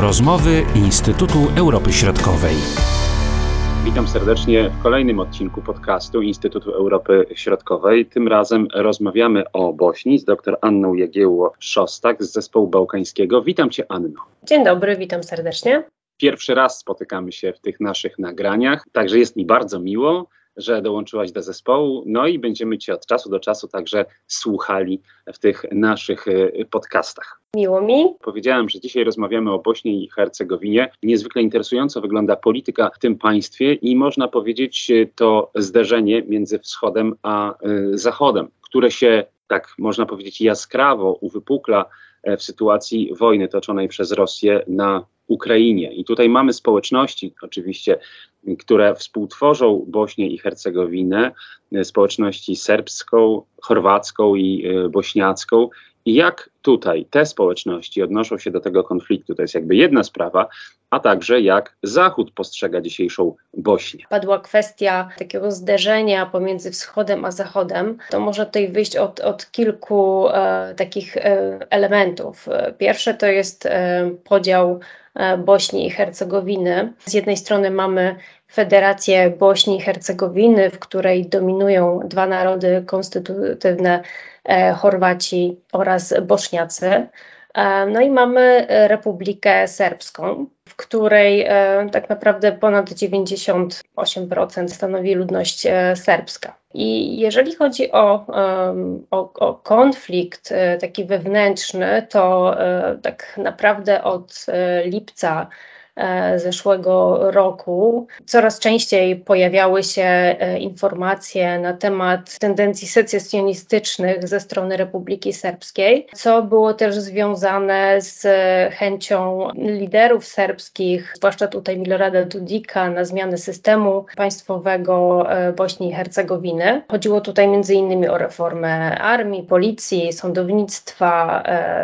Rozmowy Instytutu Europy Środkowej. Witam serdecznie w kolejnym odcinku podcastu Instytutu Europy Środkowej. Tym razem rozmawiamy o Bośni z dr Anną Jagiełło-Szostak z Zespołu Bałkańskiego. Witam Cię, Anno. Dzień dobry, witam serdecznie. Pierwszy raz spotykamy się w tych naszych nagraniach, także jest mi bardzo miło że dołączyłaś do zespołu. No i będziemy Cię od czasu do czasu także słuchali w tych naszych y, podcastach. Miło mi. Powiedziałem, że dzisiaj rozmawiamy o Bośni i Hercegowinie. Niezwykle interesująco wygląda polityka w tym państwie i można powiedzieć y, to zderzenie między wschodem a y, zachodem, które się tak można powiedzieć jaskrawo uwypukla e, w sytuacji wojny toczonej przez Rosję na Ukrainie. I tutaj mamy społeczności, oczywiście, które współtworzą Bośnię i Hercegowinę, społeczności serbską, chorwacką i e, bośniacką. Jak tutaj te społeczności odnoszą się do tego konfliktu, to jest jakby jedna sprawa, a także jak Zachód postrzega dzisiejszą Bośnię. Padła kwestia takiego zderzenia pomiędzy wschodem a zachodem. To może tutaj wyjść od, od kilku e, takich e, elementów. Pierwsze to jest e, podział e, Bośni i Hercegowiny. Z jednej strony mamy Federację Bośni i Hercegowiny, w której dominują dwa narody konstytutywne Chorwaci oraz Bośniacy. E, no i mamy Republikę Serbską, w której e, tak naprawdę ponad 98% stanowi ludność serbska. I jeżeli chodzi o, o, o, konflikt taki wewnętrzny, to tak naprawdę od lipca E, zeszłego roku coraz częściej pojawiały się e, informacje na temat tendencji secesjonistycznych ze strony Republiki Serbskiej, co było też związane z chęcią liderów serbskich, zwłaszcza tutaj Milorada Dudika, na zmianę systemu państwowego e, Bośni i Hercegowiny. Chodziło tutaj między innymi o reformę armii, policji, sądownictwa,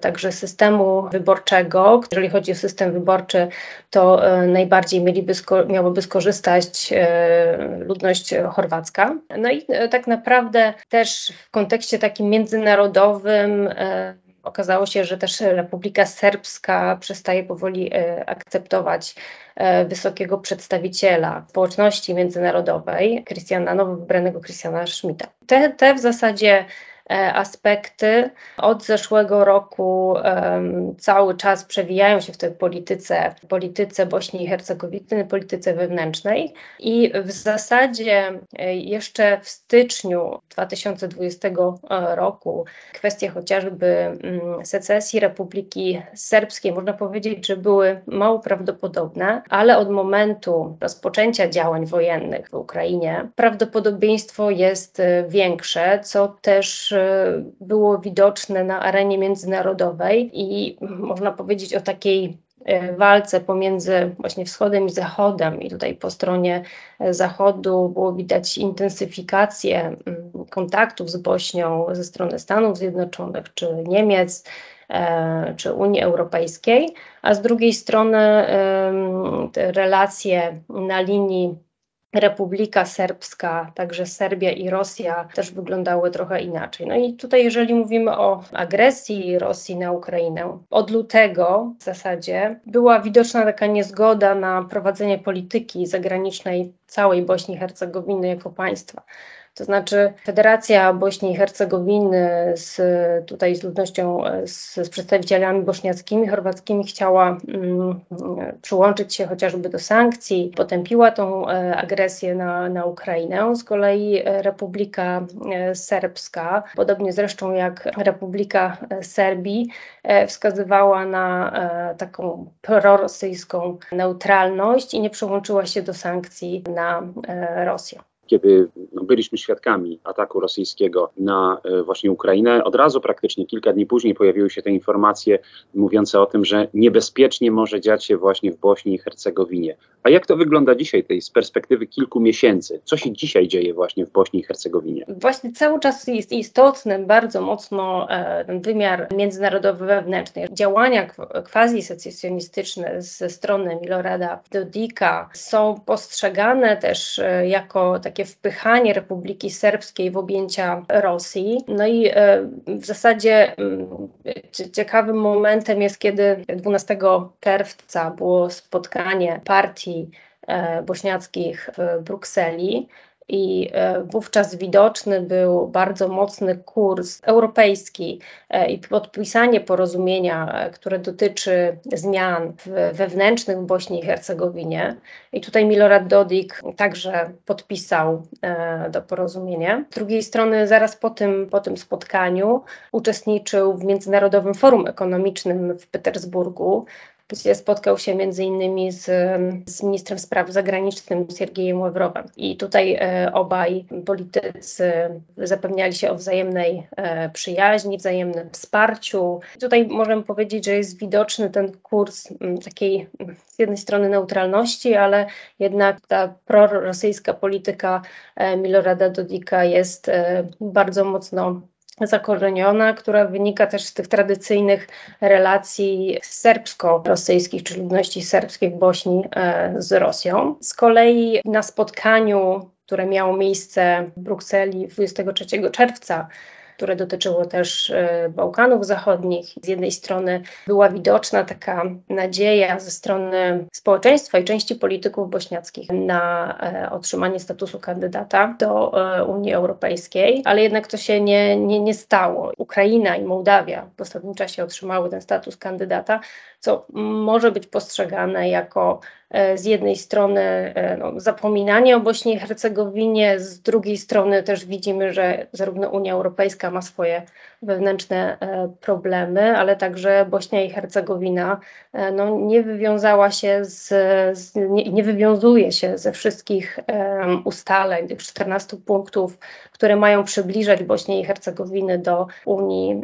także systemu wyborczego. Jeżeli chodzi o system wyborczy, to e, najbardziej mieliby miałoby skorzystać e, ludność chorwacka. No i e, tak naprawdę też w kontekście takim międzynarodowym okazało się, że też Republika Serbska przestaje powoli akceptować wysokiego przedstawiciela społeczności międzynarodowej, Christiana, nowo wybranego Christiana Schmidta. Te, te w zasadzie aspekty. Od zeszłego roku um, cały czas przewijają się w tej polityce, polityce Bośni i Hercegowiny, polityce wewnętrznej. I w zasadzie e, jeszcze w styczniu 2020 e, roku kwestie chociażby um, secesji Republiki Serbskiej można powiedzieć, że były mało prawdopodobne, ale od momentu rozpoczęcia działań wojennych w Ukrainie prawdopodobieństwo jest większe, co też było widoczne na arenie międzynarodowej i można powiedzieć o takiej e, walce pomiędzy właśnie wschodem i zachodem i tutaj po stronie e, zachodu było widać intensyfikację mm, kontaktów z Bośnią ze strony Stanów Zjednoczonych czy Niemiec e, czy Unii Europejskiej, a z drugiej strony relacje na linii Republika Serbska, także Serbia i Rosja też wyglądały trochę inaczej. No i tutaj, jeżeli mówimy o agresji Rosji na Ukrainę, od lutego w zasadzie była widoczna taka niezgoda na prowadzenie polityki zagranicznej całej Bośni i Hercegowiny jako państwa. To znaczy Federacja Bośni i Hercegowiny z, tutaj z ludnością, z, z przedstawicielami bośniackimi, chorwackimi chciała mm, przyłączyć się chociażby do sankcji, potępiła tą e, agresję na, na Ukrainę. Z kolei Republika e, Serbska, podobnie zresztą jak Republika Serbii, e, wskazywała na taką prorosyjską neutralność i nie przyłączyła się do sankcji na Rosję kiedy no, byliśmy świadkami ataku rosyjskiego na e, właśnie Ukrainę, od razu praktycznie kilka dni później pojawiły się te informacje mówiące o tym, że niebezpiecznie może dziać się właśnie w Bośni i Hercegowinie. A jak to wygląda dzisiaj tej z perspektywy kilku miesięcy? Co się dzisiaj dzieje właśnie w Bośni i Hercegowinie? Właśnie cały czas jest istotny bardzo mocno e, ten wymiar międzynarodowy wewnętrzny. Działania quasi-secesjonistyczne ze strony Milorada Dodika są postrzegane też e, jako takie takie wpychanie Republiki Serbskiej w objęcia Rosji. No i w zasadzie mm, ciekawym momentem jest, kiedy 12 czerwca było spotkanie partii bośniackich w Brukseli i e, wówczas widoczny był bardzo mocny kurs europejski e, i podpisanie porozumienia, e, które dotyczy zmian wewnętrznych w Bośni i Hercegowinie. I tutaj Milorad Dodik także podpisał to porozumienie. Z drugiej strony, zaraz po tym, po tym spotkaniu uczestniczył w Międzynarodowym Forum Ekonomicznym w Petersburgu, spotkał się między innymi z, z ministrem spraw zagranicznych Siergiejem Ławrowem. I tutaj e, obaj politycy zapewniali się o wzajemnej e, przyjaźni, wzajemnym wsparciu. I tutaj możemy powiedzieć, że jest widoczny ten kurs takiej z jednej strony neutralności, ale jednak ta prorosyjska polityka e, Milorada Dodika jest bardzo mocno zakorzeniona, która wynika też z tych tradycyjnych relacji serbsko-rosyjskich, czy ludności serbskiej w Bośni e, z Rosją. Z kolei na spotkaniu, które miało miejsce w Brukseli 23 czerwca które dotyczyło też e, Bałkanów Zachodnich. Z jednej strony była widoczna taka nadzieja ze strony społeczeństwa i części polityków bośniackich na e, otrzymanie statusu kandydata do e, Unii Europejskiej, ale jednak to się nie, nie, nie stało. Ukraina i Mołdawia w ostatnim czasie otrzymały ten status kandydata, co może być postrzegane jako z jednej strony e, no, zapominanie o Bośni i Hercegowinie, z drugiej strony też widzimy, że zarówno Unia Europejska ma swoje wewnętrzne e, problemy, ale także Bośnia i Hercegowina no, nie wywiązała się z, z nie, nie, wywiązuje się ze wszystkich um, ustaleń, tych 14 punktów, które mają przybliżać Bośnię i Hercegowinę do Unii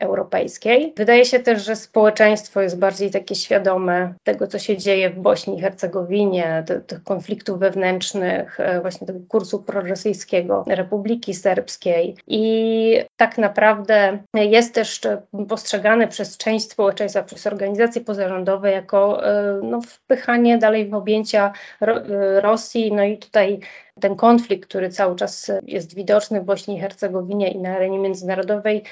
Europejskiej. Wydaje się też, że społeczeństwo jest bardziej takie świadome tego, co się dzieje w Bośni Hercegowinie, tych konfliktów wewnętrznych, e, właśnie tego kursu prorosyjskiego Republiki Serbskiej. I tak naprawdę jest też postrzegane przez część społeczeństwa, przez organizacje pozarządowe jako e, no, wpychanie dalej w objęcia e, Rosji. No i tutaj ten konflikt, który cały czas jest widoczny w Bośni i Hercegowinie i na arenie międzynarodowej,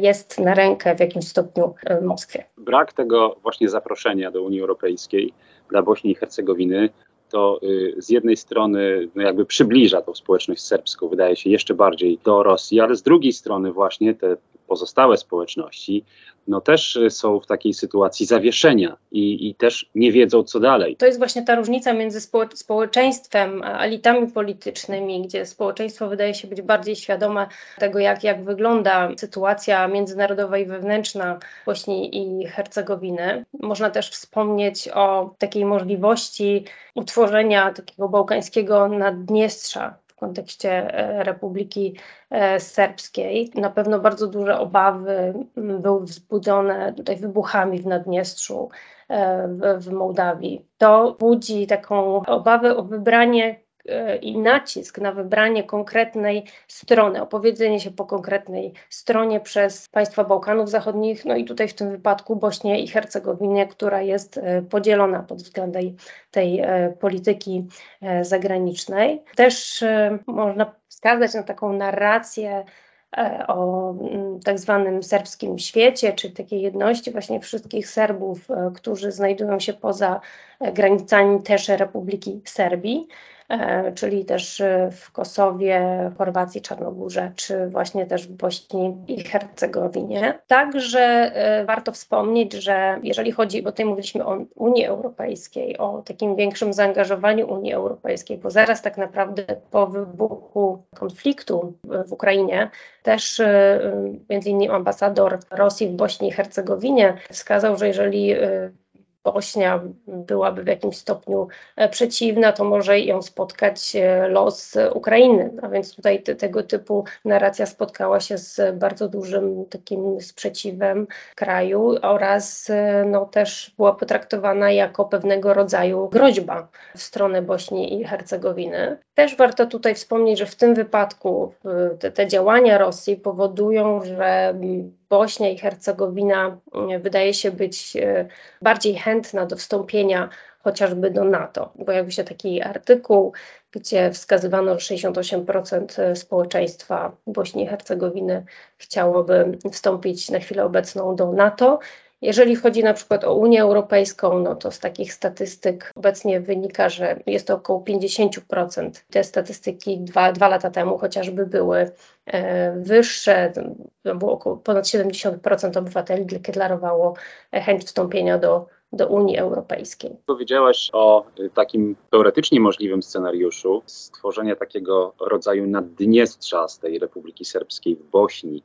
jest na rękę w jakimś stopniu Moskwie. Brak tego właśnie zaproszenia do Unii Europejskiej dla Bośni i Hercegowiny, to y, z jednej strony no jakby przybliża tą społeczność serbską, wydaje się, jeszcze bardziej do Rosji, ale z drugiej strony właśnie te pozostałe społeczności no też y, są w takiej sytuacji zawieszenia i, i też nie wiedzą, co dalej. To jest właśnie ta różnica między społeczeństwem a elitami politycznymi, gdzie społeczeństwo wydaje się być bardziej świadome tego, jak, jak wygląda sytuacja międzynarodowa i wewnętrzna Bośni i Hercegowiny. Można też wspomnieć o takiej możliwości utworzenia takiego bałkańskiego naddniestrza kontekście e, Republiki e, Serbskiej. Na pewno bardzo duże obawy były wzbudzone tutaj wybuchami w Naddniestrzu, e, w, w Mołdawii. To budzi taką obawę o wybranie i nacisk na wybranie konkretnej strony, opowiedzenie się po konkretnej stronie przez państwa Bałkanów Zachodnich, no i tutaj w tym wypadku Bośnię i Hercegowinie, która jest e, podzielona pod względem tej e, polityki zagranicznej. Też można wskazać na taką narrację o tak zwanym serbskim świecie, czy takiej jedności właśnie wszystkich Serbów, którzy znajdują się poza granicami też Republiki Serbii. E, czyli też e, w Kosowie, Chorwacji, Czarnogórze, czy właśnie też w Bośni i Hercegowinie. Także e, warto wspomnieć, że jeżeli chodzi, bo tutaj mówiliśmy o Unii Europejskiej, o takim większym zaangażowaniu Unii Europejskiej, bo zaraz tak naprawdę po wybuchu konfliktu w Ukrainie też między innymi ambasador Rosji w Bośni i Hercegowinie wskazał, że jeżeli Bośnia byłaby w jakimś stopniu e, przeciwna, to może ją spotkać e, los Ukrainy. A więc tutaj te, tego typu narracja spotkała się z bardzo dużym takim sprzeciwem kraju oraz e, no, też była potraktowana jako pewnego rodzaju groźba w stronę Bośni i Hercegowiny. Też warto tutaj wspomnieć, że w tym wypadku te, te działania Rosji powodują, że Bośnia i Hercegowina wydaje się być bardziej chętna do wstąpienia chociażby do NATO. Pojawił się taki artykuł, gdzie wskazywano, że 68% społeczeństwa Bośni i Hercegowiny chciałoby wstąpić na chwilę obecną do NATO. Jeżeli chodzi na przykład o Unię Europejską, no to z takich statystyk obecnie wynika, że jest to około 50%. Te statystyki dwa, dwa lata temu chociażby były e, wyższe, było około ponad 70% obywateli deklarowało chęć wstąpienia do do Unii Europejskiej. Powiedziałaś o y, takim teoretycznie możliwym scenariuszu stworzenia takiego rodzaju naddniestrza z tej Republiki Serbskiej w Bośni.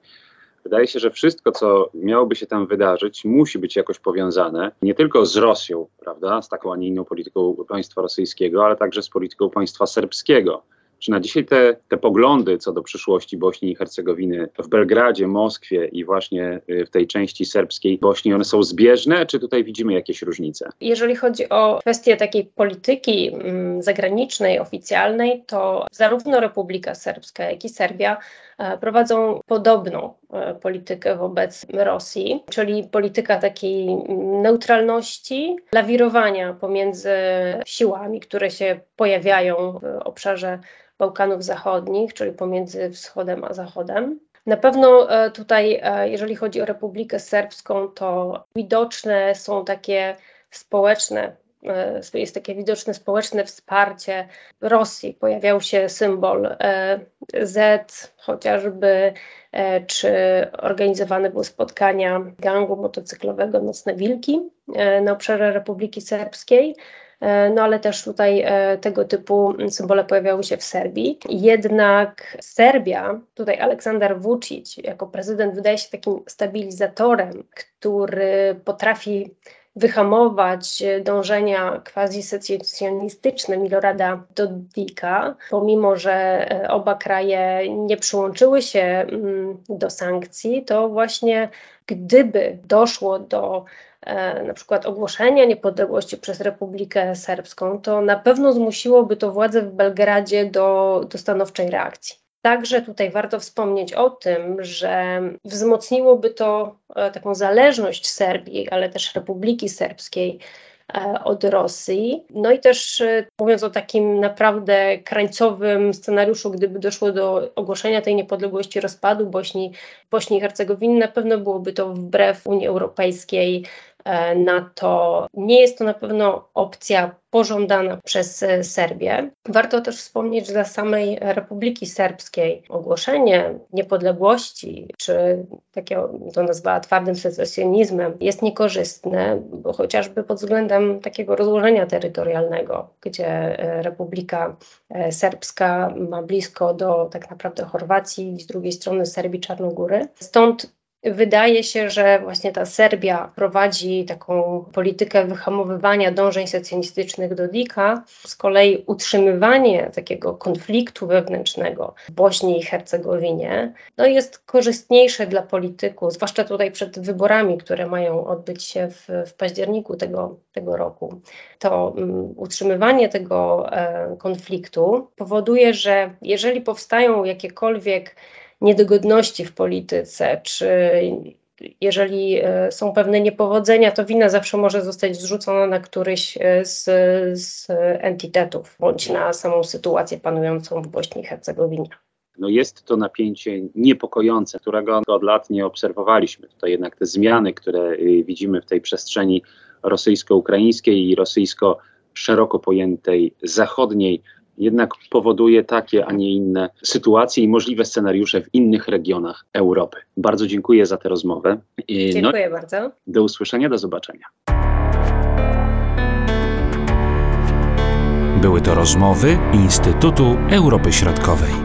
Wydaje się, że wszystko, co miałoby się tam wydarzyć, musi być jakoś powiązane nie tylko z Rosją, prawda, z taką, a nie inną polityką państwa rosyjskiego, ale także z polityką państwa serbskiego. Czy na dzisiaj te, te poglądy co do przyszłości Bośni i Hercegowiny w Belgradzie, Moskwie i właśnie y, w tej części serbskiej Bośni, one są zbieżne, czy tutaj widzimy jakieś różnice? Jeżeli chodzi o kwestię takiej polityki mm, zagranicznej, oficjalnej, to zarówno Republika Serbska, jak i Serbia prowadzą podobną e, politykę wobec Rosji, czyli polityka takiej neutralności, lawirowania pomiędzy siłami, które się pojawiają w obszarze Bałkanów Zachodnich, czyli pomiędzy wschodem a zachodem. Na pewno e, tutaj, e, jeżeli chodzi o Republikę Serbską, to widoczne są takie społeczne, e, jest takie widoczne społeczne wsparcie Rosji. Pojawiał się symbol Z chociażby, czy organizowane były spotkania gangu motocyklowego Nocne Wilki na obszarze Republiki Serbskiej. E, no ale też tutaj e, tego typu symbole pojawiały się w Serbii. Jednak Serbia, tutaj Aleksander Vucic jako prezydent wydaje się takim stabilizatorem, który potrafi wyhamować dążenia quasi-secesjonistyczne Milorada Dodika, pomimo że e, oba kraje nie przyłączyły się mm, do sankcji, to właśnie gdyby doszło do E, na przykład ogłoszenia niepodległości przez Republikę Serbską, to na pewno zmusiłoby to władze w Belgradzie do, do stanowczej reakcji. Także tutaj warto wspomnieć o tym, że wzmocniłoby to e, taką zależność Serbii, ale też Republiki Serbskiej e, od Rosji. No i też mówiąc o takim naprawdę krańcowym scenariuszu, gdyby doszło do ogłoszenia tej niepodległości, rozpadu Bośni, Bośni i Hercegowiny, na pewno byłoby to wbrew Unii Europejskiej, E, na to. Nie jest to na pewno opcja pożądana przez e, Serbię. Warto też wspomnieć, że dla samej Republiki Serbskiej ogłoszenie niepodległości, czy takiego to nazwała twardym secesjonizmem, jest niekorzystne, bo chociażby pod względem takiego rozłożenia terytorialnego, gdzie e, Republika Serbska ma blisko do tak naprawdę Chorwacji, z drugiej strony Serbii Czarnogóry. Stąd Wydaje się, że właśnie ta Serbia prowadzi taką politykę wyhamowywania dążeń secjonistycznych do Dika. Z kolei utrzymywanie takiego konfliktu wewnętrznego w Bośni i Hercegowinie no jest korzystniejsze dla polityków, zwłaszcza tutaj przed wyborami, które mają odbyć się w, w październiku tego, tego roku. To um, utrzymywanie tego e, konfliktu powoduje, że jeżeli powstają jakiekolwiek niedogodności w polityce, czy jeżeli e, są pewne niepowodzenia, to wina zawsze może zostać zrzucona na któryś e, z, z entitetów bądź na samą sytuację panującą w Bośni i Hercegowinie. No jest to napięcie niepokojące, którego od lat nie obserwowaliśmy. To jednak te zmiany, które y, widzimy w tej przestrzeni rosyjsko-ukraińskiej i rosyjsko szeroko pojętej zachodniej jednak powoduje takie, a nie inne sytuacje i możliwe scenariusze w innych regionach Europy. Bardzo dziękuję za tę rozmowę. Dziękuję no, bardzo. Do usłyszenia, do zobaczenia. Były to rozmowy Instytutu Europy Środkowej.